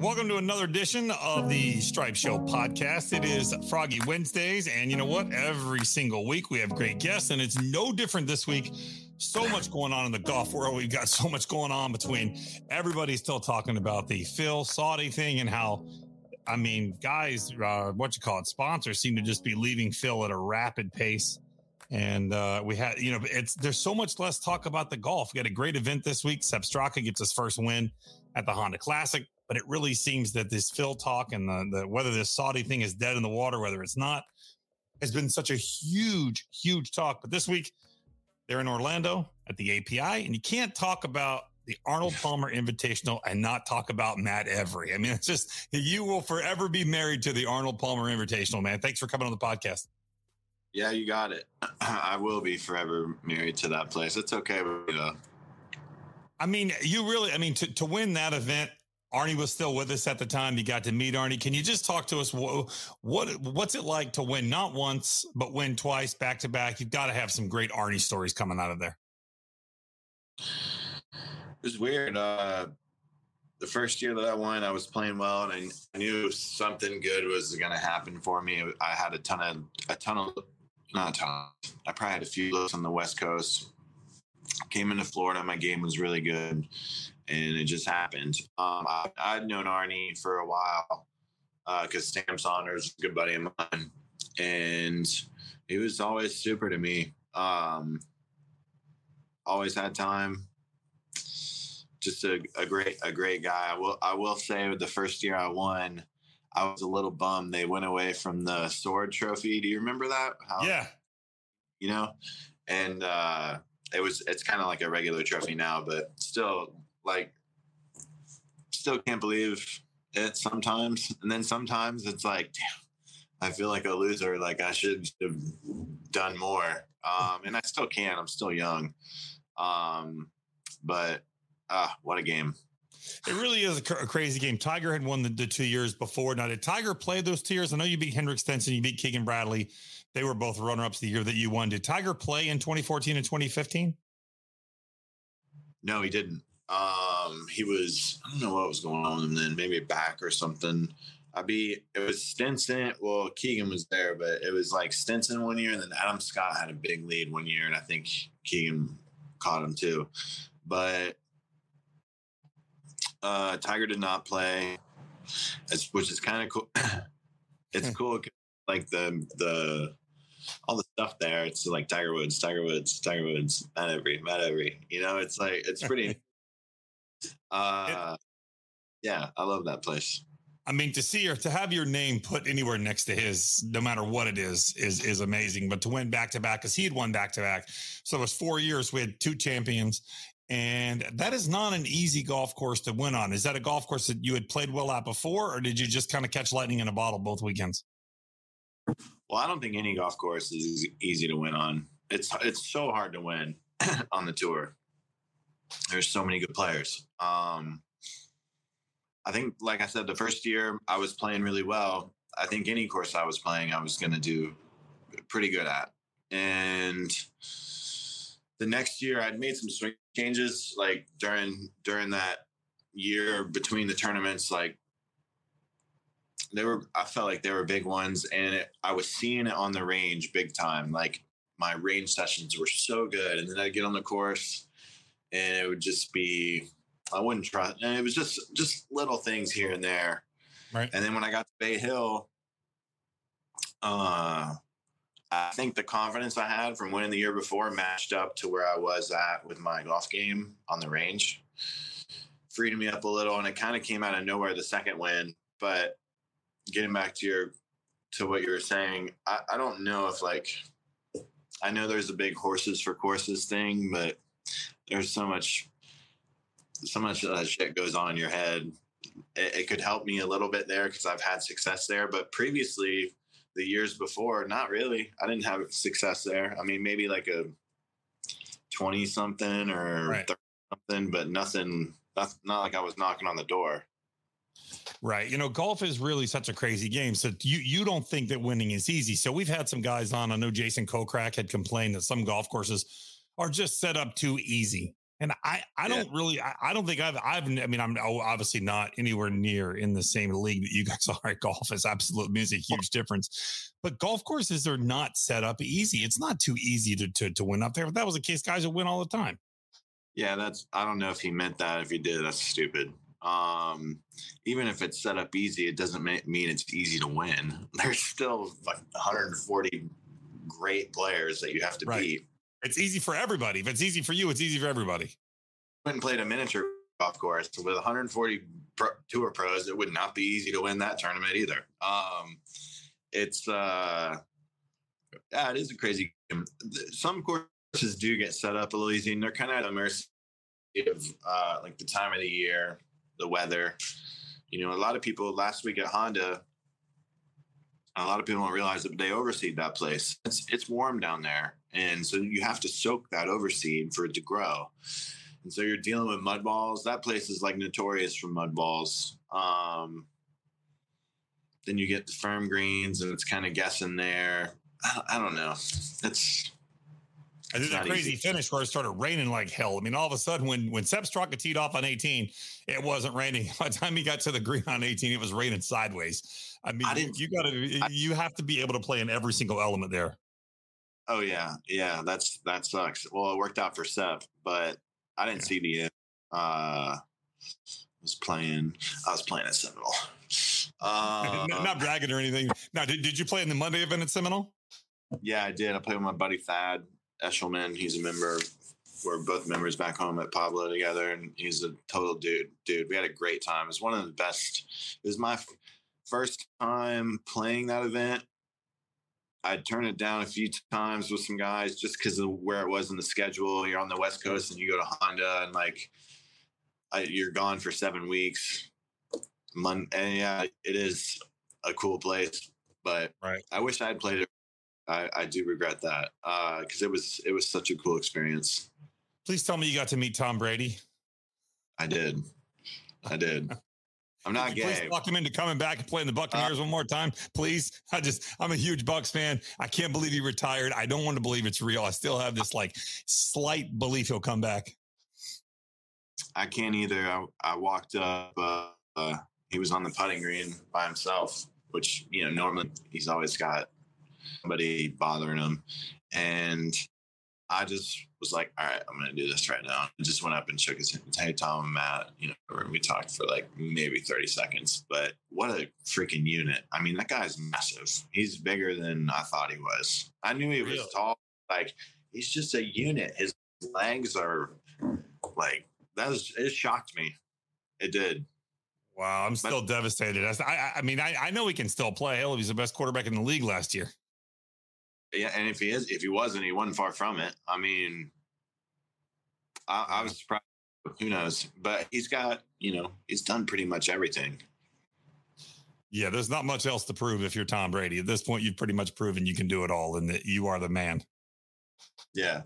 Welcome to another edition of the Stripe Show podcast. It is Froggy Wednesdays, and you know what? Every single week we have great guests, and it's no different this week. So much going on in the golf world. We've got so much going on between everybody's still talking about the Phil Saudi thing and how, I mean, guys, uh, what you call it, sponsors seem to just be leaving Phil at a rapid pace. And uh, we had, you know, it's there's so much less talk about the golf. We had a great event this week. Sepp Straka gets his first win at the Honda Classic but it really seems that this Phil talk and the, the whether this Saudi thing is dead in the water, whether it's not, has been such a huge, huge talk. But this week, they're in Orlando at the API, and you can't talk about the Arnold Palmer Invitational and not talk about Matt Every. I mean, it's just you will forever be married to the Arnold Palmer Invitational, man. Thanks for coming on the podcast. Yeah, you got it. I will be forever married to that place. It's okay. You know. I mean, you really, I mean, to, to win that event Arnie was still with us at the time. You got to meet Arnie. Can you just talk to us? What, what what's it like to win not once but win twice back to back? You've got to have some great Arnie stories coming out of there. It was weird. Uh, the first year that I won, I was playing well, and I, knew something good was going to happen for me. I had a ton of a ton of not a ton. I probably had a few looks on the West Coast. Came into Florida, my game was really good and it just happened. Um, I, I'd known Arnie for a while because uh, Sam Saunders, a good buddy of mine, and he was always super to me. Um, always had time. Just a, a great a great guy. I will I will say the first year I won, I was a little bummed. They went away from the sword trophy. Do you remember that? How, yeah. You know, and uh, it was it's kind of like a regular trophy now, but still like still can't believe it sometimes. And then sometimes it's like, damn, I feel like a loser. Like I should have done more. Um, and I still can. I'm still young. Um, but ah, what a game. It really is a, cr- a, crazy game. Tiger had won the, the, two years before. Now, did Tiger play those two years? I know you beat Henrik Stenson, you beat Keegan Bradley. They were both runner ups the year that you won. Did Tiger play in 2014 and 2015? No, he didn't. Um, he was I don't know what was going on with him then, maybe back or something. I'd be it was Stenson. Well, Keegan was there, but it was like Stenson one year, and then Adam Scott had a big lead one year, and I think Keegan caught him too. But uh, Tiger did not play, which is kind of cool. it's hmm. cool, like the the all the stuff there. It's like Tiger Woods, Tiger Woods, Tiger Woods, Matt Every, Matt Every. You know, it's like it's pretty. Uh, yeah, I love that place. I mean, to see or to have your name put anywhere next to his, no matter what it is, is is amazing. But to win back to back, because he had won back to back, so it was four years. We had two champions, and that is not an easy golf course to win on. Is that a golf course that you had played well at before, or did you just kind of catch lightning in a bottle both weekends? Well, I don't think any golf course is easy to win on. It's it's so hard to win on the tour there's so many good players. Um, I think, like I said, the first year I was playing really well. I think any course I was playing, I was going to do pretty good at. And the next year, I'd made some swing changes, like during during that year between the tournaments. Like they were, I felt like they were big ones, and it, I was seeing it on the range big time. Like my range sessions were so good, and then I'd get on the course and it would just be I wouldn't try. And it was just just little things here and there. Right. And then when I got to Bay Hill, uh, I think the confidence I had from winning the year before matched up to where I was at with my golf game on the range. Freed me up a little, and it kind of came out of nowhere the second win. But getting back to your to what you were saying, I, I don't know if like I know there's a big horses for courses thing, but there's so much so much uh, shit goes on in your head it, it could help me a little bit there because i've had success there but previously the years before not really i didn't have success there i mean maybe like a 20 something or right. 30 something but nothing not, not like i was knocking on the door Right. You know, golf is really such a crazy game. So you you don't think that winning is easy. So we've had some guys on. I know Jason Kokrak had complained that some golf courses are just set up too easy. And I, I don't really, I, I, don't think I've, I've, I mean, I'm obviously not anywhere near in the same league that you guys are at golf. Is absolutely means a huge difference. But golf courses are not set up easy. It's not too easy to, to, to win up there. If that was the case, guys would win all the time. Yeah, that's, I don't know if he meant that. If he did, that's stupid. Um, even if it's set up easy, it doesn't mean it's easy to win. There's still like 140 great players that you have to right. beat it's easy for everybody. If it's easy for you, it's easy for everybody. Went and played a miniature golf course with 140 pro, tour pros. It would not be easy to win that tournament either. Um, it's uh, yeah, it is a crazy game. Some courses do get set up a little easy, and they're kind of at the mercy of uh, like the time of the year, the weather. You know, a lot of people last week at Honda a lot of people don't realize that they overseed that place. It's it's warm down there, and so you have to soak that overseed for it to grow. And so you're dealing with mud balls. That place is like notorious for mud balls. Um, then you get the firm greens, and it's kind of guessing there. I, I don't know. It's I did a crazy easy. finish where it started raining like hell. I mean, all of a sudden, when when Sepp Straka teed off on 18, it wasn't raining. By the time he got to the green on 18, it was raining sideways. I mean, I you got to you have to be able to play in every single element there. Oh yeah, yeah. That's that sucks. Well, it worked out for Sepp, but I didn't yeah. see the end. Uh, was playing. I was playing at Seminole. Uh, not bragging or anything. Now, did, did you play in the Monday event at Seminole? Yeah, I did. I played with my buddy Thad Eshelman. He's a member. We're both members back home at Pablo together, and he's a total dude. Dude, we had a great time. It was one of the best. It was my first time playing that event. I'd turn it down a few times with some guys just because of where it was in the schedule. You're on the West Coast and you go to Honda and like I, you're gone for seven weeks. Mon- and yeah, it is a cool place, but right. I wish I had played it. I, I do regret that because uh, it was it was such a cool experience. Please tell me you got to meet Tom Brady. I did. I did. I'm not gay. Please talk him into coming back and playing the Buccaneers uh, one more time, please. I just, I'm a huge Bucs fan. I can't believe he retired. I don't want to believe it's real. I still have this like slight belief he'll come back. I can't either. I, I walked up. Uh, uh, he was on the putting green by himself, which you know normally he's always got somebody bothering him, and I just was like, all right, I'm going to do this right now. I just went up and shook his hand. Hey, Tom and Matt, you know, we talked for like maybe 30 seconds, but what a freaking unit. I mean, that guy's massive. He's bigger than I thought he was. I knew he was really? tall. Like, he's just a unit. His legs are like, that was, it shocked me. It did. Wow, I'm still but, devastated. I, I mean, I, I know he can still play. Hell, he's the best quarterback in the league last year. Yeah, and if he is, if he wasn't, he wasn't far from it. I mean, I, I was surprised. Who knows? But he's got, you know, he's done pretty much everything. Yeah, there's not much else to prove if you're Tom Brady. At this point, you've pretty much proven you can do it all and that you are the man. Yeah.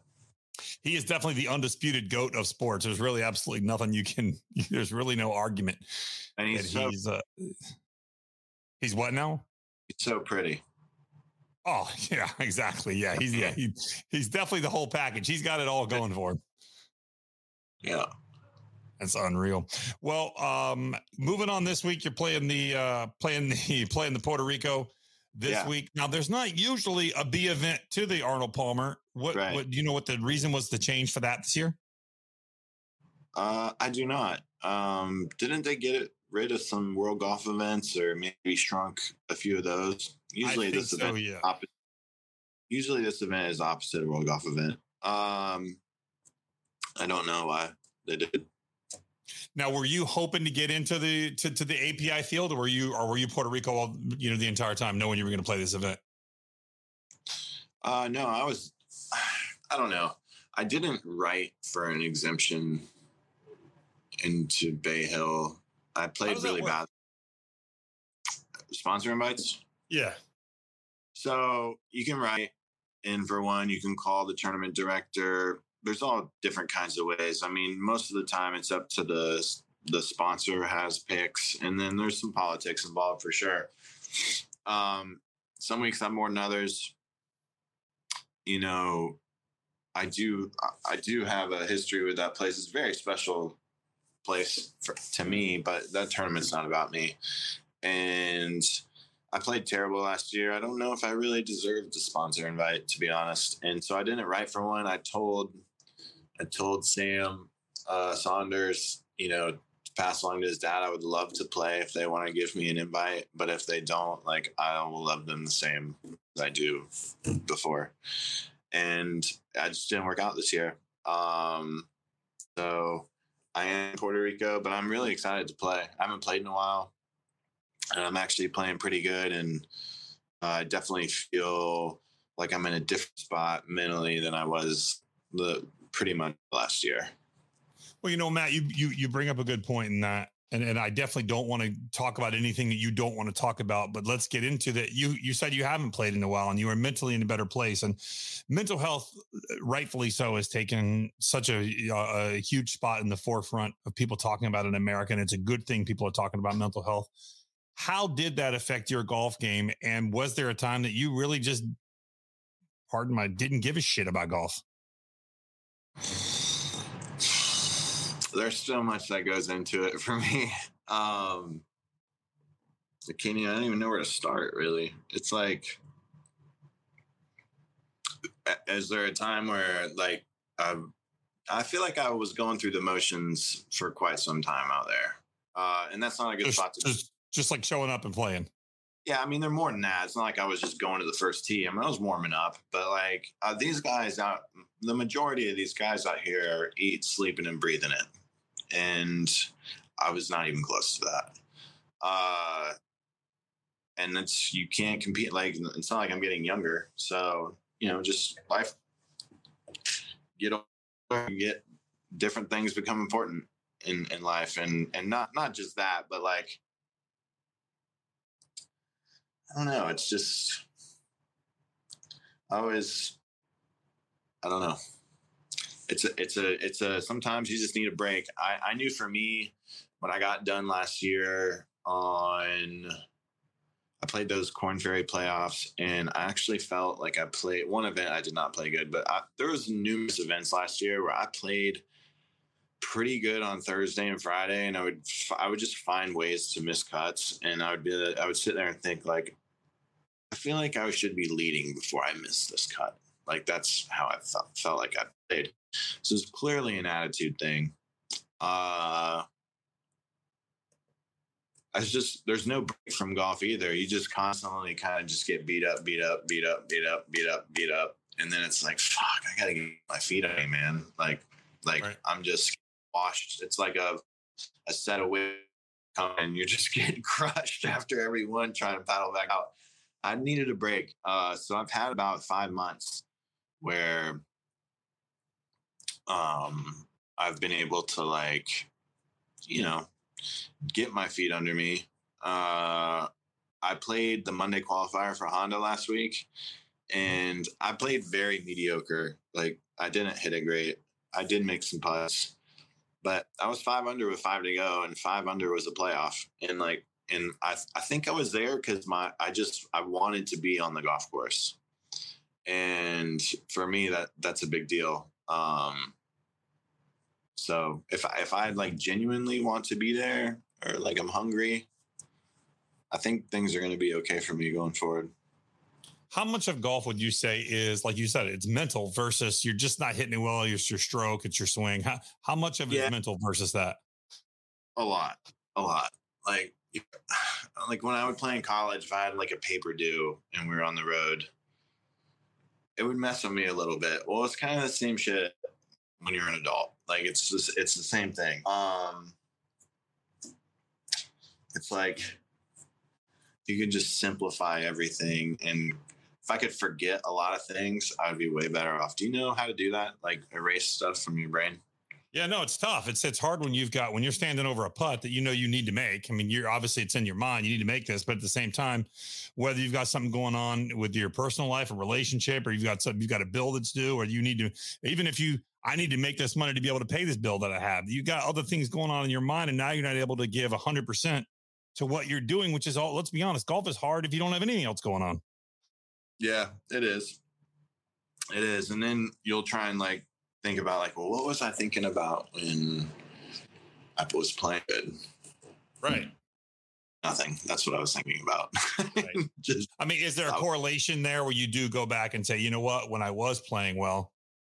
He is definitely the undisputed goat of sports. There's really absolutely nothing you can, there's really no argument. And he's, so, he's, uh, he's what now? He's so pretty. Oh yeah, exactly. Yeah, he's yeah he, he's definitely the whole package. He's got it all going for him. Yeah, that's unreal. Well, um, moving on this week, you're playing the uh, playing the playing the Puerto Rico this yeah. week. Now, there's not usually a B event to the Arnold Palmer. What, right. what do you know? What the reason was the change for that this year? Uh, I do not. Um, didn't they get rid of some World Golf events, or maybe shrunk a few of those? Usually this so, event, yeah. Opposite, usually this event is opposite of World Golf event. Um, I don't know why they did. Now, were you hoping to get into the to, to the API field, or were you or were you Puerto Rico all you know the entire time, knowing you were going to play this event? Uh, no, I was. I don't know. I didn't write for an exemption into Bay Hill. I played really bad. Sponsor invites. Yeah. So you can write in for one, you can call the tournament director. There's all different kinds of ways. I mean, most of the time it's up to the the sponsor has picks, and then there's some politics involved for sure. Um, some weeks I'm more than others. You know, I do I do have a history with that place. It's a very special place for, to me, but that tournament's not about me. And I played terrible last year. I don't know if I really deserved a sponsor invite, to be honest. And so I didn't write for one. I told I told Sam uh, Saunders, you know, pass along to his dad. I would love to play if they want to give me an invite, but if they don't, like I will love them the same as I do before. And I just didn't work out this year. Um, so I am in Puerto Rico, but I'm really excited to play. I haven't played in a while, and I'm actually playing pretty good. And uh, I definitely feel like I'm in a different spot mentally than I was the pretty much last year. Well, you know, Matt, you you you bring up a good point in that, and and I definitely don't want to talk about anything that you don't want to talk about. But let's get into that. You you said you haven't played in a while, and you are mentally in a better place, and mental health, uh, rightfully so, has taken such a, a huge spot in the forefront of people talking about in America, and it's a good thing people are talking about mental health. How did that affect your golf game? And was there a time that you really just, pardon my, didn't give a shit about golf? there's so much that goes into it for me. Um, I can't even, I don't even know where to start really. It's like, is there a time where like, I've, I feel like I was going through the motions for quite some time out there. Uh, and that's not a good just, spot to just, just like showing up and playing. Yeah, I mean, they're more than that. It's not like I was just going to the first tee. I mean, I was warming up, but like uh, these guys out, the majority of these guys out here eat, sleeping, and breathing it and I was not even close to that. Uh, and it's you can't compete. Like it's not like I'm getting younger, so you know, just life. Get older, get different things become important in in life, and and not not just that, but like I don't know. It's just I always I don't know it's a it's a it's a sometimes you just need a break. I, I knew for me when I got done last year on I played those Korn Ferry playoffs, and I actually felt like I played one event. I did not play good, but I, there was numerous events last year where I played pretty good on Thursday and Friday, and I would I would just find ways to miss cuts, and I would be I would sit there and think like, I feel like I should be leading before I miss this cut. Like that's how I felt felt like I played. So it's clearly an attitude thing. Uh, it's just there's no break from golf either. You just constantly kind of just get beat up, beat up, beat up, beat up, beat up, beat up, and then it's like, fuck, I gotta get my feet on, man. Like, like right. I'm just washed. It's like a a set of coming. And You're just getting crushed after every one trying to paddle back out. I needed a break, uh, so I've had about five months where um, I've been able to like, you know, get my feet under me. Uh, I played the Monday qualifier for Honda last week, and I played very mediocre. Like I didn't hit it great. I did make some putts, but I was five under with five to go, and five under was a playoff. And like, and I I think I was there because my I just I wanted to be on the golf course, and for me that that's a big deal. Um, so if I, if I like genuinely want to be there or like I'm hungry, I think things are going to be okay for me going forward. How much of golf would you say is like you said, it's mental versus you're just not hitting it well. It's your stroke, it's your swing. How how much of it yeah. is mental versus that? A lot, a lot. Like like when I would play in college, if I had like a paper due and we were on the road, it would mess with me a little bit. Well, it's kind of the same shit when you're an adult. Like it's just, it's the same thing. Um, it's like you can just simplify everything and if I could forget a lot of things, I'd be way better off. Do you know how to do that? Like erase stuff from your brain? Yeah, no, it's tough. It's it's hard when you've got when you're standing over a putt that you know you need to make. I mean, you're obviously it's in your mind. You need to make this, but at the same time, whether you've got something going on with your personal life, a relationship, or you've got something you've got a bill that's due, or you need to even if you I need to make this money to be able to pay this bill that I have. You got other things going on in your mind, and now you're not able to give hundred percent to what you're doing, which is all. Let's be honest, golf is hard if you don't have anything else going on. Yeah, it is. It is, and then you'll try and like think about like, well, what was I thinking about when I was playing good? Right. Nothing. That's what I was thinking about. Right. Just I mean, is there a correlation there where you do go back and say, you know what, when I was playing well,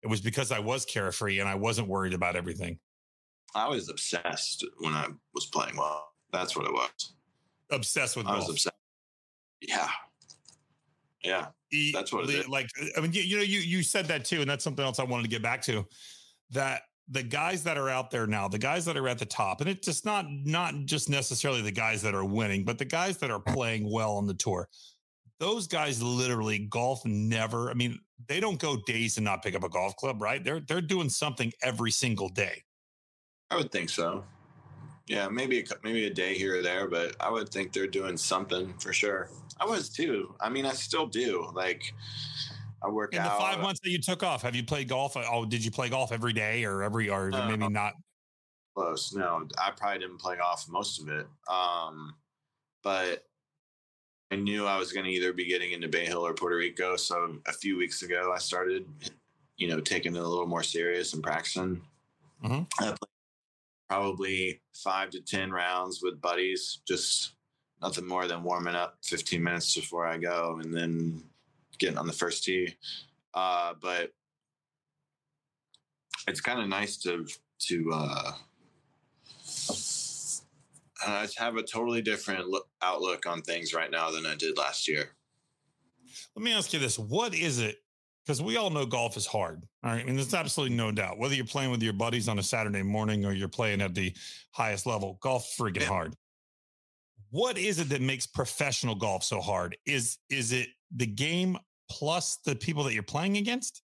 it was because I was carefree and I wasn't worried about everything. I was obsessed when I was playing well. That's what it was. Obsessed with I was obsessed. Yeah. Yeah. E- That's what it li- Like, I mean, you, you know, you you said that too, and that's something else I wanted to get back to. That the guys that are out there now, the guys that are at the top, and it's just not not just necessarily the guys that are winning, but the guys that are playing well on the tour. Those guys literally golf never. I mean, they don't go days and not pick up a golf club, right? They're they're doing something every single day. I would think so. Yeah, maybe a, maybe a day here or there, but I would think they're doing something for sure. I was too. I mean, I still do. Like, I work out In the out. five months that you took off, have you played golf? Oh, did you play golf every day or every or No. maybe not? close. No, I probably didn't play off most of it. Um, but I knew I was going to either be getting into Bay Hill or Puerto Rico. So a few weeks ago, I started, you know, taking it a little more serious and practicing. Mhm. I played probably five to 10 rounds with buddies, just nothing more than warming up 15 minutes before I go and then getting on the first tee. Uh, but it's kind of nice to, to, uh, I have a totally different look, outlook on things right now than I did last year. Let me ask you this: What is it? Because we all know golf is hard. All right, and there's absolutely no doubt. Whether you're playing with your buddies on a Saturday morning or you're playing at the highest level, golf freaking Yeah. hard. What is it that makes professional golf so hard? Is is it the game plus the people that you're playing against?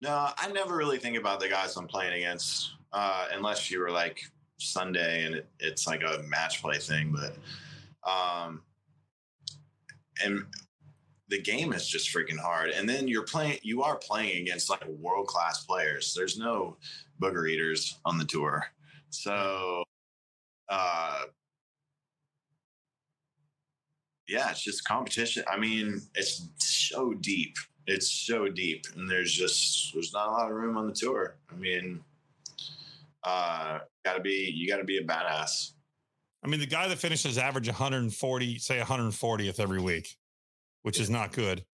No, I never really think about the guys I'm playing against, uh, unless you were like Sunday and it, it's like a match play thing. But, um, and the game is just freaking hard. And then you're playing, you are playing against like world class players. There's no booger eaters on the tour. So, uh, yeah, it's just competition. I mean, it's so deep. It's so deep, and there's just there's not a lot of room on the tour. I mean, uh, gotta be you gotta be a badass. I mean, the guy that finishes average 140, say 140th every week, which is not good.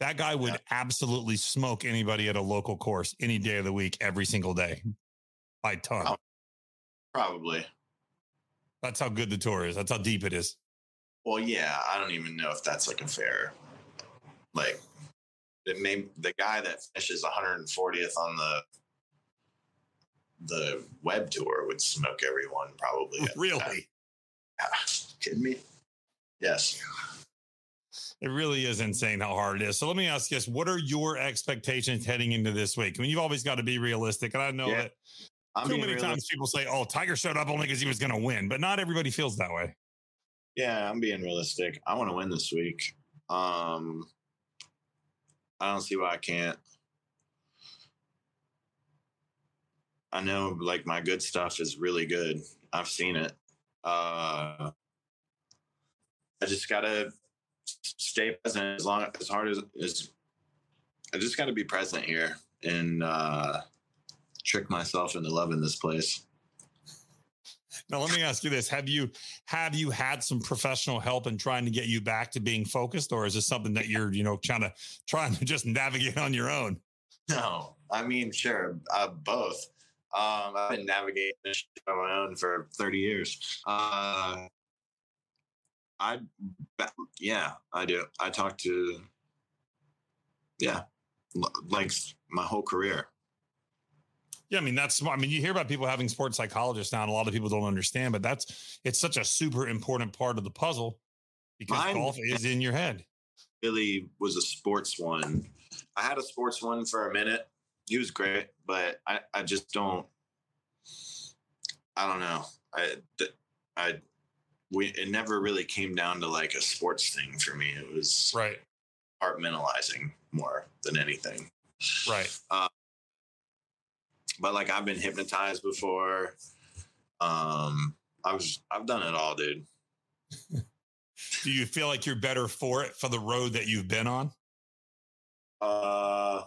That guy would Yeah. absolutely smoke anybody at a local course any day of the week, every single day, by ton. Probably. That's how good the tour is. That's how deep it is. Well, yeah, I don't even know if that's like a fair, like, it may the guy that finishes 140th on the the web tour would smoke everyone probably. Really, Yeah. Kidding me? Yes. it really is insane how hard it is. So let me ask you this: What are your expectations heading into this week? I mean, you've always got to be realistic, and I know Yeah. that I'm too many realistic. times people say, "Oh, Tiger showed up only because he was going to win," but not everybody feels that way. Yeah, I'm being realistic. I want to win this week. Um, I don't see why I can't. I know, like my good stuff is really good. I've seen it. Uh, I just gotta stay present as long as hard as as. I just gotta be present here and uh, trick myself into loving this place. Now, let me ask you this: Have you have you had some professional help in trying to get you back to being focused, or is this something that you're you know trying to trying to just navigate on your own? No, I mean, sure, uh, both. Um, I've been navigating this on my own for 30 years. Uh, I, yeah, I do. I talk to, yeah, like my whole career. Yeah, I mean that's. I mean you hear about people having sports psychologists now, and a lot of people don't understand, but that's it's such a super important part of the puzzle because Mine- golf is in your head. Billy was a sports one. I had a sports one for a minute. He was great, but I, I just don't. I don't know. I, I, we it never really came down to like a sports thing for me. It was Right, compartmentalizing more than anything. right. Uh, But like I've been hypnotized before. Um, I was I've done it all, dude. Do you feel like you're better for it for the road that you've been on? Uh,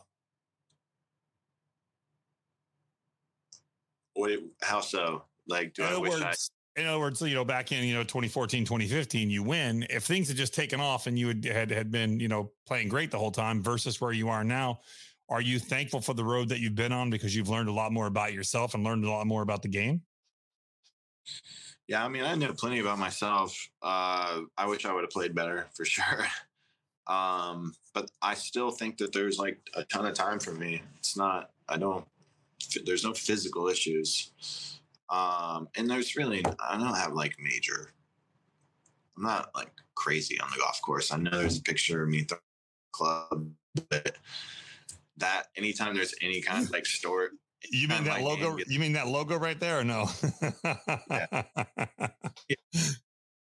wait, how so? Like, do in I wish words, in other words, you know, back in, you know, 2014, 2015, you win. If things had just taken off and you had, had been, you know, playing great the whole time versus where you are now, are you thankful for the road that you've been on because you've learned a lot more about yourself and learned a lot more about the game? Yeah, I mean, I know plenty about myself. Uh, I wish I would have played better for sure. Um, but I still think that there's like a ton of time for me. It's not, I don't, there's no physical issues. Um, and there's really, I don't have like major, I'm not like crazy on the golf course. I know there's a picture of me at the club, but that anytime there's any kind of like store, You mean that logo? gets- You mean that logo right there or no?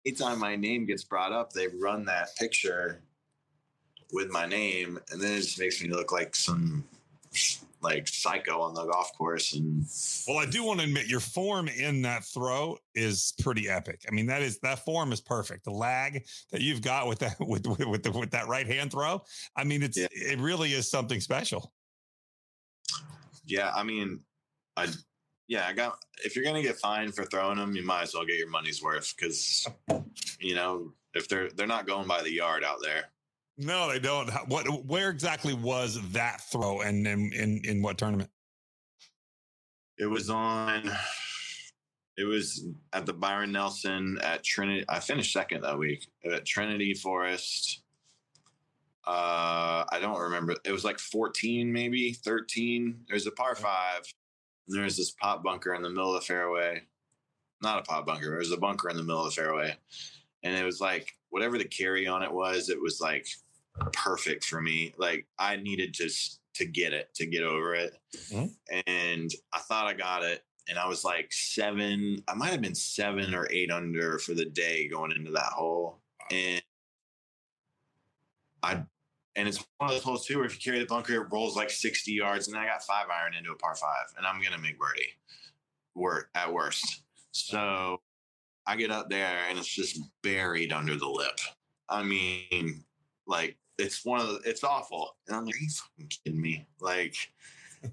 anytime my name gets brought up, they run that picture with my name, and then it just makes me look like some like psycho on the golf course. And Well, I do want to admit your form in that throw is pretty epic. I mean, that is that form is perfect. The lag that you've got with that with with with, the, with that right hand throw, I mean, it's Yeah. it really is something special. yeah, I mean, I yeah, I got. If you're gonna get fined for throwing them, you might as well get your money's worth because you know if they're they're not going by the yard out there. No, they don't. What where exactly was that throw, and in in in what tournament? It was on. It was at the Byron Nelson at Trinity. I finished second that week at Trinity Forest. Uh, I don't remember. It was like 14, maybe 13. There's a par five. And there's this pot bunker in the middle of the fairway. Not a pot bunker. It was a bunker in the middle of the fairway. And it was like whatever the carry on it was, it was like perfect for me. Like I needed just to get it, to get over it. Mhm. And I thought I got it. And I was like seven, I might have been seven or eight under for the day going into that hole. And I and it's one of those holes too where if you carry the bunker, it rolls like 60 yards, and I got five iron into a par five, and I'm gonna make birdie. Work at worst. So I get up there and it's just buried under the lip. I mean, like it's one of the it's awful. And I'm like, are you fucking kidding me? Like it,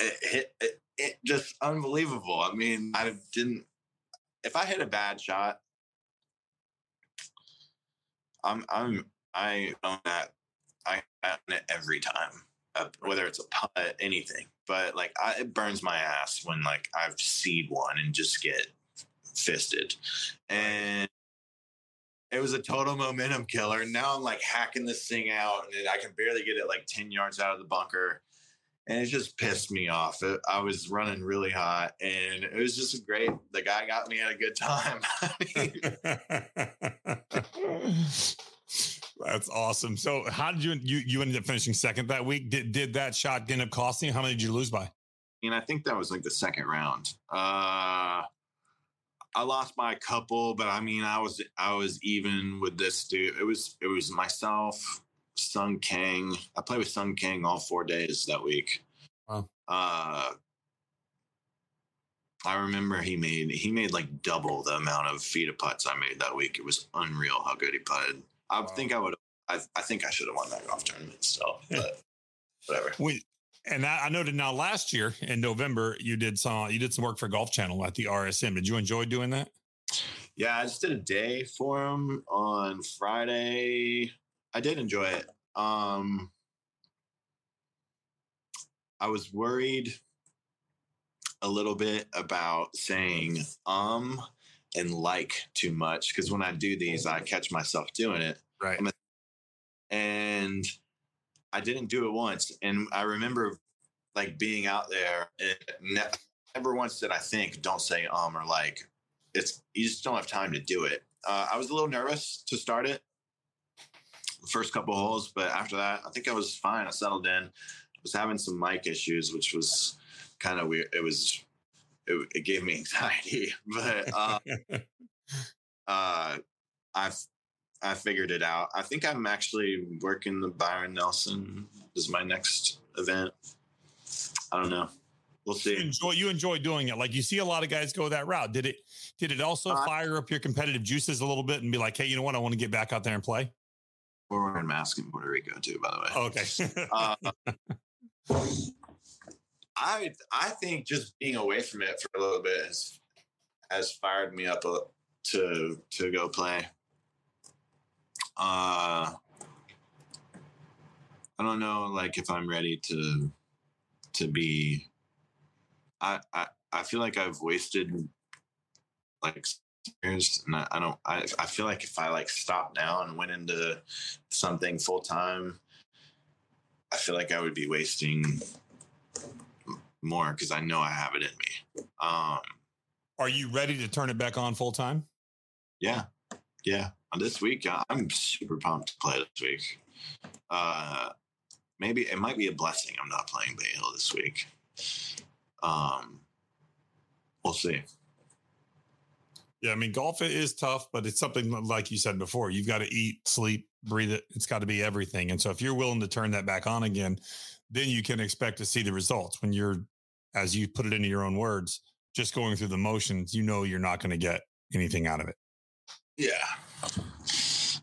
it, it, it just unbelievable. I mean, I didn't if I hit a bad shot, I'm I'm I own that. I own it every time, uh, whether it's a putt, anything. But like, I, it burns my ass when like I've seed one and just get fisted, and it was a total momentum killer. And now I'm like hacking this thing out, and I can barely get it like ten yards out of the bunker. And it just pissed me off. It, I was running really hot, and it was just great. The guy got me at a good time. That's awesome. So, how did you you you ended up finishing second that week? Did did that shot end up costing? you? How many did you lose by? and I think that was like the second round. Uh, I lost by a couple, but I mean, I was I was even with this dude. It was it was myself, Sung Kang. I played with Sung Kang all four days that week. Wow. Uh, I remember he made he made like double the amount of feet of putts I made that week. It was unreal how good he putted. I Wow. think I would. I, I think I should have won that golf tournament So, but whatever. We, and I, I noted now last year in November you did some you did some work for Golf Channel at the RSM. Did you enjoy doing that? Yeah, I just did a day for him on Friday. I did enjoy it. Um I was worried a little bit about saying um and like too much because when I do these, I catch myself doing it. Right. And I didn't do it once. And I remember like being out there and ne- never once did I think, don't say um or like. It's you just don't have time to do it. Uh, I was a little nervous to start it, the first couple holes, but after that, I think I was fine. I settled in. I was having some mic issues, which was kind of weird. It was, it, it gave me anxiety, but uh, uh, I've I figured it out. I think I'm actually working the Byron Nelson is my next event. I don't know. We'll You see. enjoy you enjoy doing it. Like you see a lot of guys go that route. Did it did it also Uh, fire up your competitive juices a little bit and be like, hey, you know what? I want to get back out there and play. We're wearing masks in Puerto Rico too, by the way. Okay. uh, I I think just being away from it for a little bit has has fired me up a, to to go play. Uh, I don't know, like if I'm ready to to be. I I, I feel like I've wasted like years, and I, I don't. I I feel like if I like stopped now and went into something full time, I feel like I would be wasting more because I know I have it in me. Um, Are you ready to turn it back on full time? Yeah, yeah. This week, I'm super pumped to play this week. Uh, maybe it might be a blessing I'm not playing Bay Hill this week. Um, we'll see. Yeah, I mean, golf is tough, but it's something like you said before. You've got to eat, sleep, breathe it. It's got to be everything. And so, if you're willing to turn that back on again, then you can expect to see the results. When you're, as you put it into your own words, just going through the motions, you know you're not going to get anything out of it. Yeah,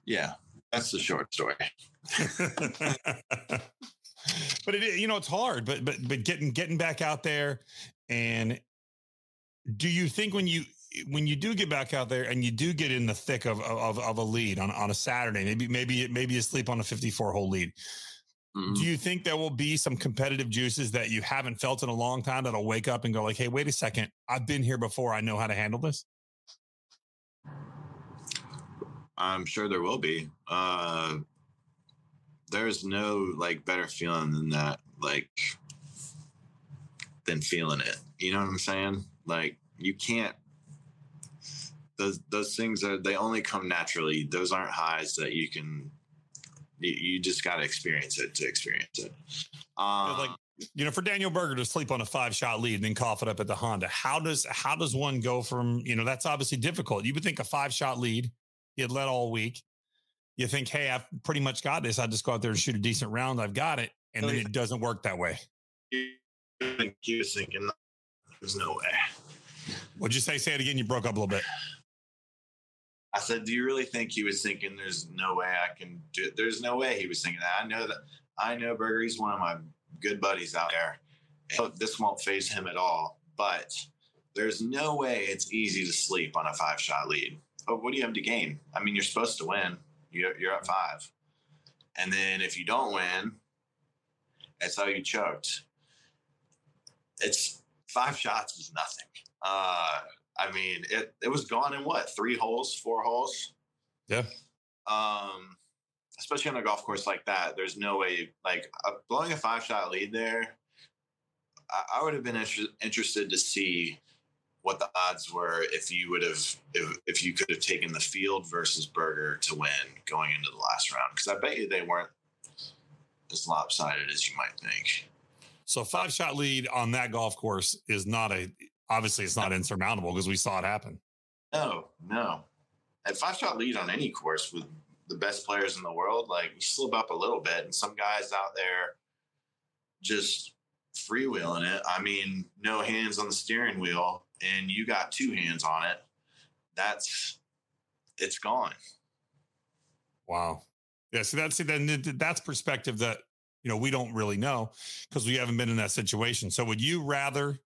yeah, that's the short story. but it, you know, it's hard. But but but getting getting back out there, and do you think when you when you do get back out there and you do get in the thick of of, of a lead on, on a Saturday, maybe maybe maybe you sleep on a 54 hole lead. Mm-hmm. Do you think there will be some competitive juices that you haven't felt in a long time that'll wake up and go like, "Hey, wait a second, I've been here before. I know how to handle this." I'm sure there will be. Uh, there's no like better feeling than that, like than feeling it. You know what I'm saying? Like you can't. Those those things are they only come naturally. Those aren't highs that you can. You, you just got to experience it to experience it. Um, like you know, for Daniel Berger to sleep on a five shot lead and then cough it up at the Honda, how does how does one go from you know that's obviously difficult. You would think a five shot lead, he had led all week you think, hey, I've pretty much got this. I just go out there and shoot a decent round. I've got it. And then it doesn't work that way. Think he was thinking, there's no way. What'd you say? Say it again. You broke up a little bit. I said, do you really think he was thinking there's no way I can do it? There's no way he was thinking that. I know that. I know Berger. He's one of my good buddies out there. This won't phase him at all. But there's no way it's easy to sleep on a five shot lead. Oh, what do you have to gain? I mean, you're supposed to win you're, you're at five. And then if you don't win, that's how you choked. It's five shots is nothing. Uh, I mean, it, it was gone in what, three holes, four holes? Yeah. Um, especially on a golf course like that, there's no way, like uh, blowing a five shot lead there, I, I would have been inter- interested to see what the odds were if you would have if, if you could have taken the field versus Berger to win going into the last round because I bet you they weren't as lopsided as you might think. So five shot lead on that golf course is not a obviously it's not insurmountable because we saw it happen. No, no. A five shot lead on any course with the best players in the world, like you slip up a little bit, and some guys out there just freewheeling it. I mean, no hands on the steering wheel and you got two hands on it, that's it's gone. Wow. Yeah. So that's then that's perspective that you know we don't really know because we haven't been in that situation. So would you rather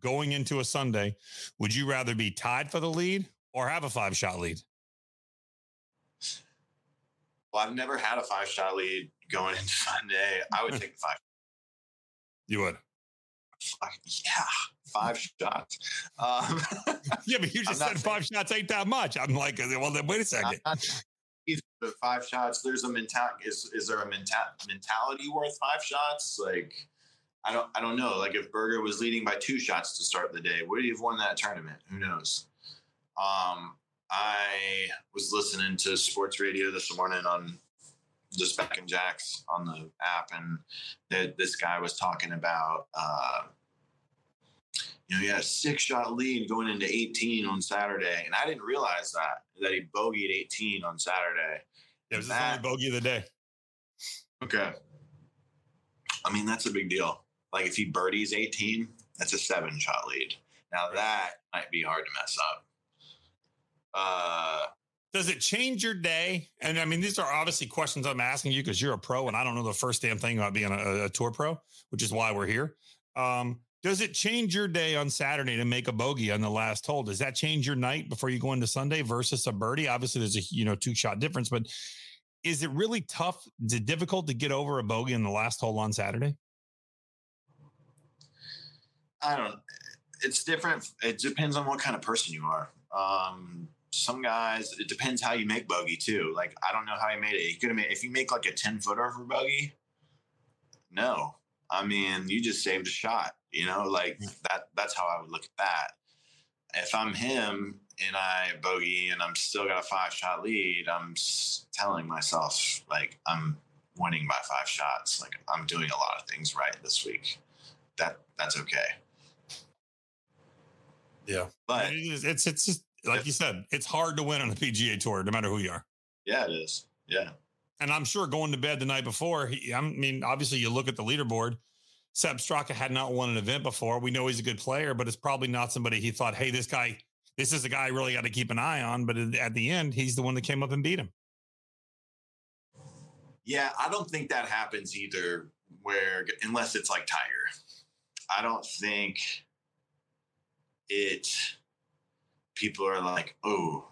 going into a Sunday, would you rather be tied for the lead or have a five shot lead? Well, I've never had a five shot lead going into Sunday. I would take the five. You would. yeah five shots. Um, yeah, but you just said five shots ain't that much. I'm like, well, then wait a second. But five shots. There's a mentality. Is is there a menta- mentality worth five shots? Like, I don't. I don't know. Like, if Berger was leading by two shots to start the day, would he have won that tournament? Who knows? Um, I was listening to sports radio this morning on just back and Jacks on the app, and that this guy was talking about uh, you know, he had a six shot lead going into 18 on Saturday. And I didn't realize that, that he bogeyed 18 on Saturday. Yeah, it was that, the only bogey of the day. Okay. I mean, that's a big deal. Like if he birdies 18, that's a seven shot lead. Now that might be hard to mess up. Uh, does it change your day? And I mean, these are obviously questions I'm asking you because you're a pro, and I don't know the first damn thing about being a, a tour pro, which is why we're here. Um, does it change your day on Saturday to make a bogey on the last hole? Does that change your night before you go into Sunday versus a birdie? Obviously, there's a you know two shot difference, but is it really tough? Is it difficult to get over a bogey in the last hole on Saturday? I don't. It's different. It depends on what kind of person you are. Um, some guys, it depends how you make bogey too. Like I don't know how he made it. He could have made if you make like a ten footer for bogey. No, I mean you just saved a shot. You know, like that. That's how I would look at that. If I'm him and I bogey and I'm still got a five shot lead, I'm telling myself like I'm winning by five shots. Like I'm doing a lot of things right this week. That that's okay. Yeah, but it's it's, it's just like you said, it's hard to win on the PGA Tour, no matter who you are. Yeah, it is. Yeah, and I'm sure going to bed the night before. He, I mean, obviously, you look at the leaderboard. Sepp Straka had not won an event before. We know he's a good player, but it's probably not somebody he thought, "Hey, this guy, this is a guy I really got to keep an eye on." But at the end, he's the one that came up and beat him. Yeah, I don't think that happens either. Where unless it's like Tiger, I don't think it people are like, oh,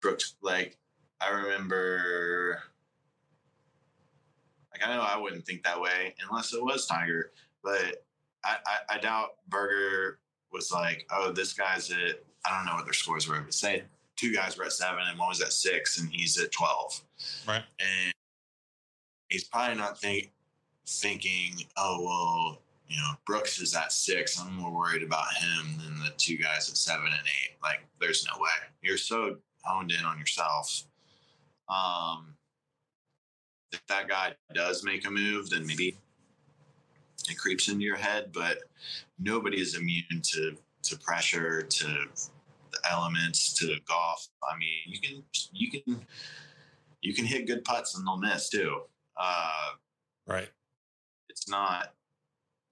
Brooks, like I remember like I know I wouldn't think that way unless it was Tiger, but I, I, I doubt Berger was like, oh, this guy's at I don't know what their scores were, but say two guys were at seven and one was at six and he's at twelve. Right. And he's probably not think thinking, oh well, you know, Brooks is at six. I'm more worried about him than the two guys at seven and eight. Like, there's no way. You're so honed in on yourself. Um, if that guy does make a move, then maybe it creeps into your head. But nobody is immune to to pressure, to the elements, to golf. I mean, you can you can you can hit good putts and they'll miss too. Uh, right. It's not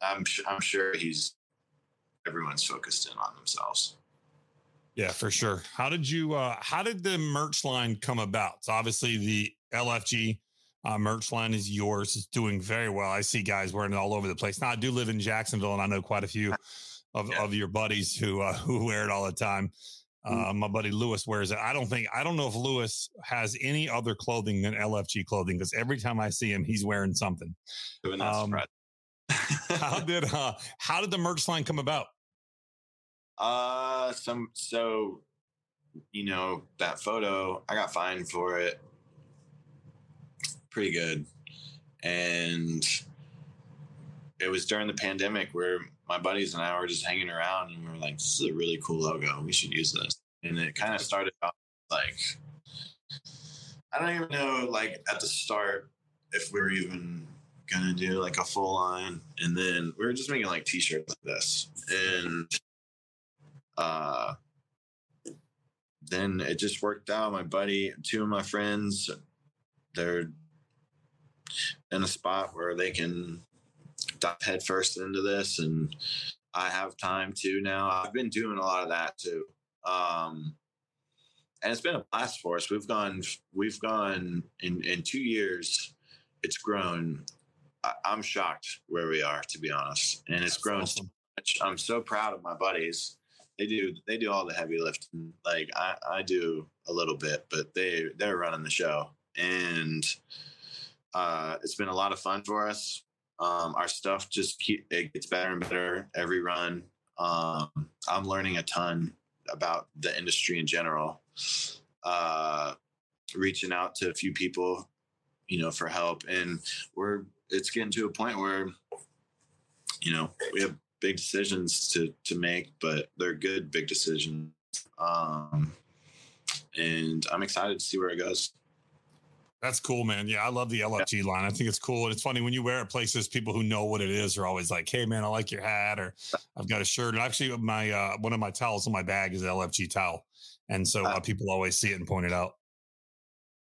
I'm I'm sure he's everyone's focused in on themselves. Yeah, for sure. How did you? uh How did the merch line come about? So obviously the LFG uh, merch line is yours. It's doing very well. I see guys wearing it all over the place. Now I do live in Jacksonville, and I know quite a few of, yeah. of your buddies who uh, who wear it all the time. Mm. Uh, my buddy Lewis wears it. I don't think I don't know if Lewis has any other clothing than LFG clothing because every time I see him, he's wearing something. Um, how did uh, how did the merch line come about? Uh, some so you know that photo I got fined for it. Pretty good, and it was during the pandemic where my buddies and I were just hanging around and we were like, "This is a really cool logo. We should use this." And it kind of started out like I don't even know like at the start if we were even gonna do like a full line, and then we were just making like t-shirts like this, and uh, then it just worked out. My buddy, two of my friends, they're in a spot where they can dive headfirst into this, and I have time too now. I've been doing a lot of that too. Um, and it's been a blast for us. We've gone, we've gone in in two years. It's grown I, am shocked where we are, to be honest. And it's That's grown awesome. so much. I'm so proud of my buddies. They do they do all the heavy lifting. Like I, I do a little bit, but they they're running the show. And uh, it's been a lot of fun for us. Um, our stuff just keep it gets better and better every run. Um, I'm learning a ton about the industry in general. Uh, reaching out to a few people, you know, for help, and we're it's getting to a point where you know we have big decisions to to make, but they're good big decisions. Um, and I'm excited to see where it goes. That's cool, man. Yeah, I love the LFG yeah. line. I think it's cool. And it's funny when you wear it places, people who know what it is are always like, Hey man, I like your hat or I've got a shirt. And actually my, uh, one of my towels in my bag is an LFG towel. And so uh, uh, people always see it and point it out.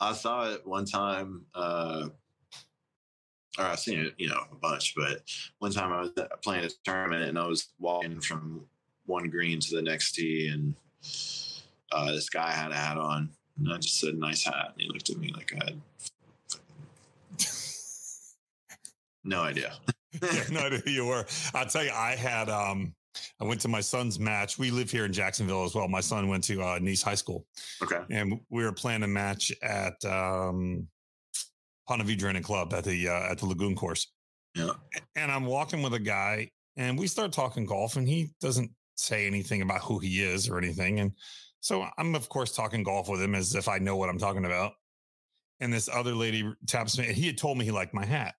I saw it one time, uh, or I've seen it, you know, a bunch. But one time I was playing a tournament and I was walking from one green to the next tee, and uh, this guy had a hat on, And I just said, nice hat. And he looked at me like I had no idea. yeah, no idea who you were. I'll tell you, I had um I went to my son's match. We live here in Jacksonville as well. My son went to uh, Nease High School. Okay. And we were playing a match at um Ponte Vedra Club at the uh, at the Lagoon course. Yeah. And I'm walking with a guy and we start talking golf and he doesn't say anything about who he is or anything. And so I'm of course talking golf with him as if I know what I'm talking about. And this other lady taps me and he had told me he liked my hat.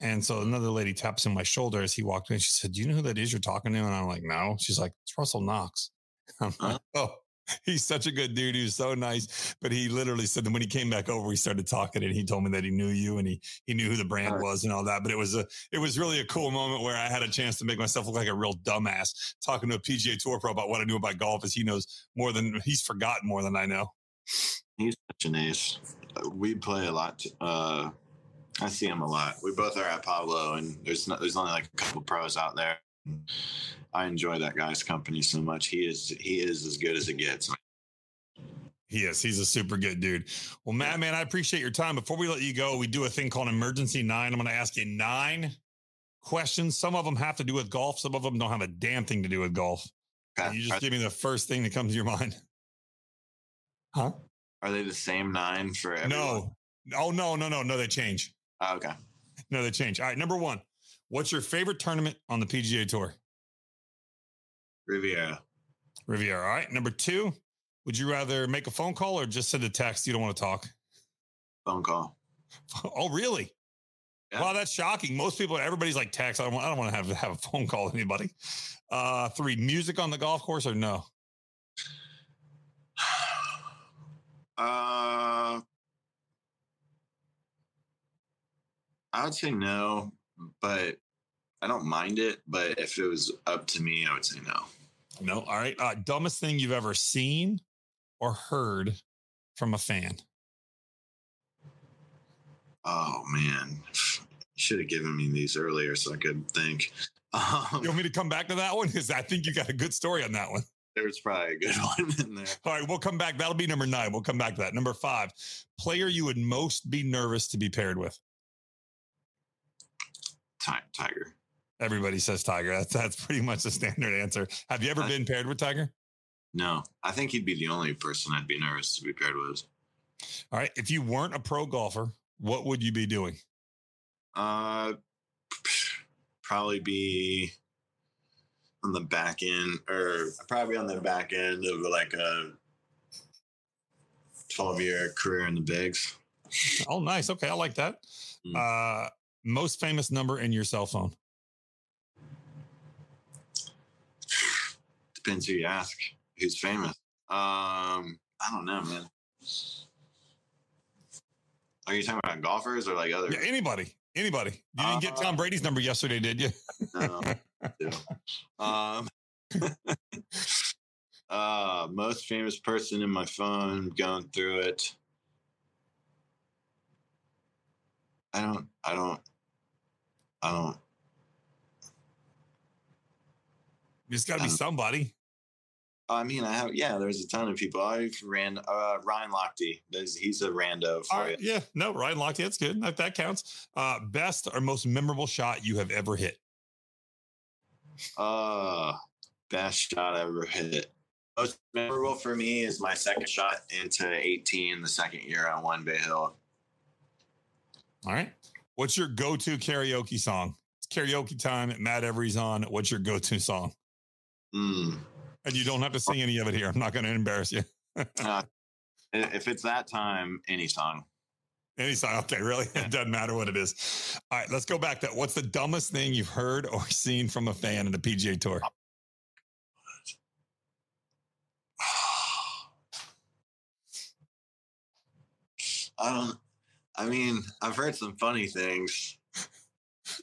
And so another lady taps on my shoulder as he walked in. She said, Do you know who that is you're talking to? And I'm like, No. She's like, It's Russell Knox. I'm like, Oh, he's such a good dude. He was so nice. But he literally said that when he came back over, he started talking and he told me that he knew you and he he knew who the brand Right. was and all that. But it was a it was really a cool moment where I had a chance to make myself look like a real dumbass talking to a PGA Tour pro about what I knew about golf, as he knows more than he's forgotten more than I know. He's such an ace. Uh, We play a lot. Uh, I see him a lot. We both are at Pablo, and there's not, there's only like a couple pros out there. I enjoy that guy's company so much. He is he is as good as it gets. He is. He's a super good dude. Well, Matt, man, I appreciate your time. Before we let you go, we do a thing called Emergency Nine. I'm going to ask you nine questions. Some of them have to do with golf. Some of them don't have a damn thing to do with golf. Okay. You just give me the first thing that comes to your mind. Huh? are they the same nine for everyone? No. Oh, no, no, no, no. They change. Oh, okay. No, they change. All right. Number one, what's your favorite tournament on the PGA Tour? Riviera. Riviera. All right. Number two, would you rather make a phone call or just send a text? You don't want to talk. Phone call. Oh, really? Yeah. Wow, that's shocking. Most people, everybody's like text. I don't want. I don't want to have have a phone call with anybody. Uh, three, music on the golf course or no? Uh, I would say no, but I don't mind it. But if it was up to me, I would say no. No. All right. Uh, dumbest thing you've ever seen or heard from a fan? Oh man, should have given me these earlier so I could think. Um, You want me to come back to that one? Because I think you got a good story on that one. there's probably a good one in there. All right, we'll come back. That'll be number nine. We'll come back to that. Number five, player you would most be nervous to be paired with. Ti- Tiger. Everybody says Tiger. That's that's pretty much the standard answer. Have you ever I- been paired with Tiger? No, I think he'd be the only person I'd be nervous to be paired with. All right. If you weren't a pro golfer, what would you be doing? Uh, probably be on the back end, or probably on the back end of like a twelve-year career in the bigs. Oh, nice. Okay, I like that. Mm. Uh, most famous number in your cell phone. Depends who you ask. Who's famous? Um, I don't know, man. Are you talking about golfers or like other? Yeah, anybody, anybody. You didn't get Tom Uh, Brady's number yesterday, did you? No. Um, uh, most famous person in my phone. Going through it. I don't. I don't. I don't. There's got to be Um, somebody. I mean, I have. Yeah, there's a ton of people. I ran. Uh, Ryan Lochte. There's, he's a rando for right, you. yeah, no, Ryan Lochte, that's good. That, that counts. Uh, best or most memorable shot you have ever hit. Uh, best shot I ever hit. Most memorable for me is my second shot into 18, the second year I won Bay Hill. All right. What's your go-to karaoke song? It's karaoke time. Matt Every's on. What's your go-to song? Mm. And you don't have to sing any of it here. I'm not going to embarrass you. Uh, if it's that time, any song. Any song. Okay, really? It doesn't matter what it is. All right, let's go back to what's the dumbest thing you've heard or seen from a fan in the PGA Tour? I don't. I mean, I've heard some funny things.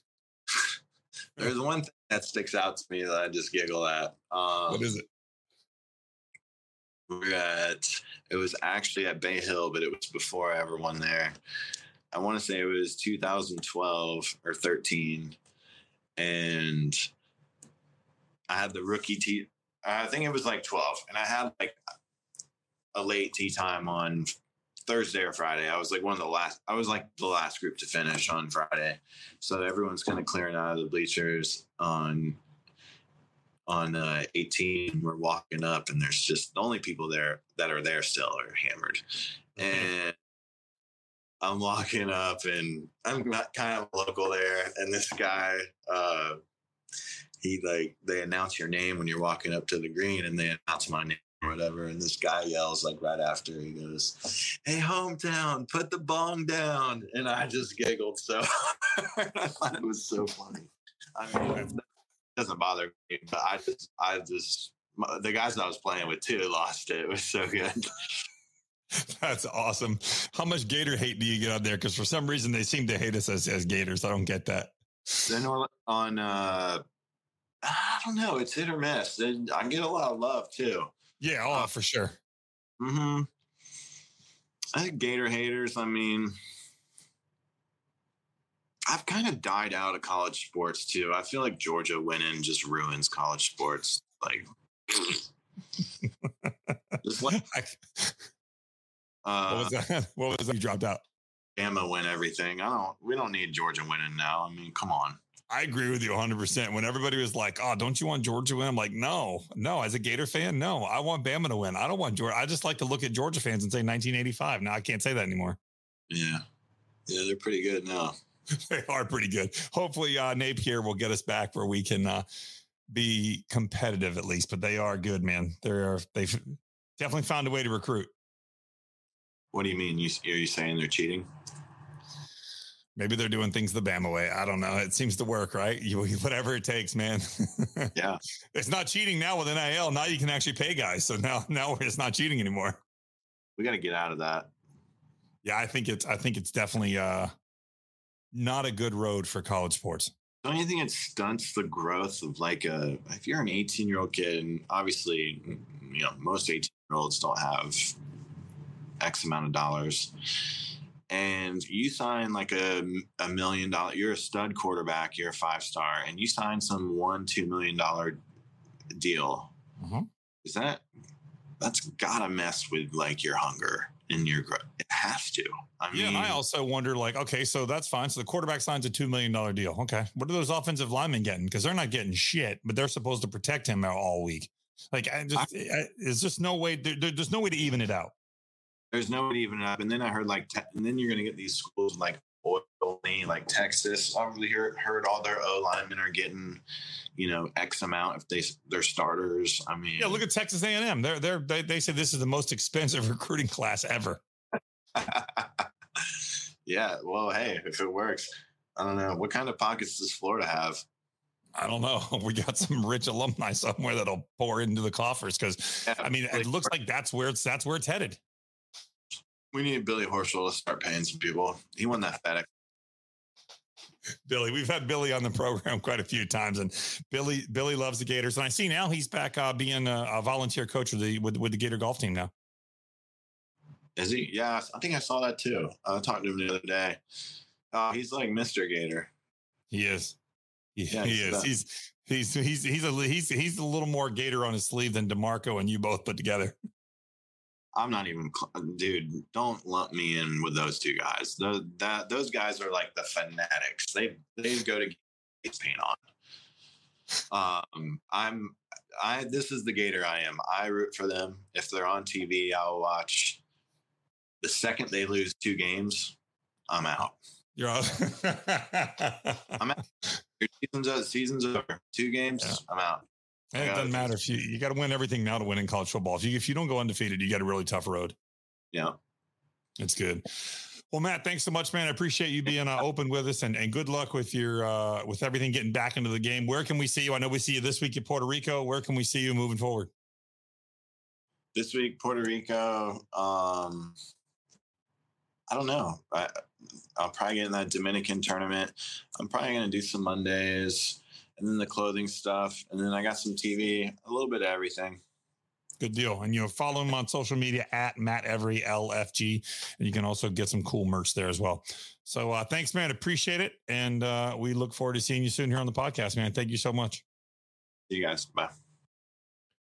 There's one thing that sticks out to me that I just giggle at. Um, What is it? at it was actually at Bay Hill, but it was before I ever won there. I want to say it was 2012 or 13, and I had the rookie tee. I think it was like 12, and I had like a late tee time on Thursday or Friday. I was like one of the last. I was like the last group to finish on Friday, so everyone's kind of clearing out of the bleachers on on uh, 18. We're walking up, and there's just the only people there that are there still are hammered, and I'm walking up, and I'm not kind of local there, and this guy. uh he like they announce your name when you're walking up to the green and they announce my name or whatever. And this guy yells like right after he goes, Hey hometown, put the bong down. And I just giggled so I thought it was so funny. I mean it doesn't bother me, but I just I just the guys I was playing with too lost it. It was so good. That's awesome. How much Gator hate do you get out there? Because for some reason they seem to hate us as, as Gators. I don't get that. Then on uh I don't know. It's hit or miss. I get a lot of love too. Yeah, oh, uh, for sure. Mm-hmm. I think Gator haters. I mean, I've kind of died out of college sports too. I feel like Georgia winning just ruins college sports. Like, just like. Uh, what was that? What was that? You dropped out. Bama win everything. I don't. We don't need Georgia winning now. I mean, come on. I agree with you 100%. When everybody was like, oh, don't you want Georgia to win? I'm like, no, no. As a Gator fan, no. I want Bama to win. I don't want Georgia. I just like to look at Georgia fans and say 1985. Now I can't say that anymore. Yeah. Yeah, they're pretty good now. they are pretty good. Hopefully, uh, Napier will get us back where we can uh, be competitive at least, but they are good, man. They're, they've definitely found a way to recruit. What do you mean? You, are you saying they're cheating? Maybe they're doing things the Bama way. I don't know. It seems to work, right? You, whatever it takes, man. yeah. It's not cheating now with NIL. Now you can actually pay guys. So now, now it's not cheating anymore. We got to get out of that. Yeah, I think it's. I think it's definitely uh, not a good road for college sports. Don't you think it stunts the growth of like a? If you're an 18 year old kid, and obviously, mm, mm, you know, most 18 year olds don't have X amount of dollars and you sign like a, a million dollar, you're a stud quarterback, you're a five star, and you sign some one, two million dollar deal. Mm-hmm. Is that, that's gotta mess with like your hunger and your growth. It has to. I mean, yeah, and I also wonder like, okay, so that's fine. So the quarterback signs a $2 million deal. Okay. What are those offensive linemen getting? Cause they're not getting shit, but they're supposed to protect him all week. Like, I just, I, there's just no way, there, there's no way to even it out there's nobody even up. And then I heard like, te- and then you're going to get these schools like only like Texas. I've really heard, heard all their O linemen are getting, you know, X amount if they they're starters. I mean, yeah, look at Texas A and M. They're they're they, they say this is the most expensive recruiting class ever. yeah, well, hey, if it works, I don't know what kind of pockets does Florida have. I don't know. We got some rich alumni somewhere that'll pour into the coffers because yeah, I mean, it looks like that's where it's that's where it's headed. We need Billy Horschel to start paying some people. He won that FedEx. Billy, we've had Billy on the program quite a few times, and Billy Billy loves the Gators. And I see now he's back uh, being a, a, volunteer coach with the with, with the Gator golf team now. Is he? Yeah, I think I saw that too. I talked to him the other day. Uh, he's like Mister Gator. He is. He, yeah, he is. He's he's he's he's a he's he's a little more Gator on his sleeve than Demarco and you both put together. I'm not even, dude. Don't lump me in with those two guys. Those that those guys are like the fanatics. They they go to face paint on. Um, I'm I. This is the Gator I am. I root for them. If they're on TV, I'll watch. The second they lose two games, I'm out. You're out. I'm out. Your season's, season's over. Two games, yeah. I'm out. And it doesn't matter if you you got to win everything now to win in college football. If you if you don't go undefeated, you got a really tough road. Yeah, it's good. Well, Matt, thanks so much, man. I appreciate you being uh, open with us, and, and good luck with your uh, with everything getting back into the game. Where can we see you? I know we see you this week in Puerto Rico. Where can we see you moving forward? This week, Puerto Rico. Um, I don't know. I, I'll probably get in that Dominican tournament. I'm probably going to do some Mondays and then the clothing stuff, and then I got some TV, a little bit of everything. Good deal. And you know, follow him on social media at Matt Every LFG. And you can also get some cool merch there as well. So uh, thanks, man. Appreciate it. And uh, we look forward to seeing you soon here on the podcast, man. Thank you so much. See you guys. Bye.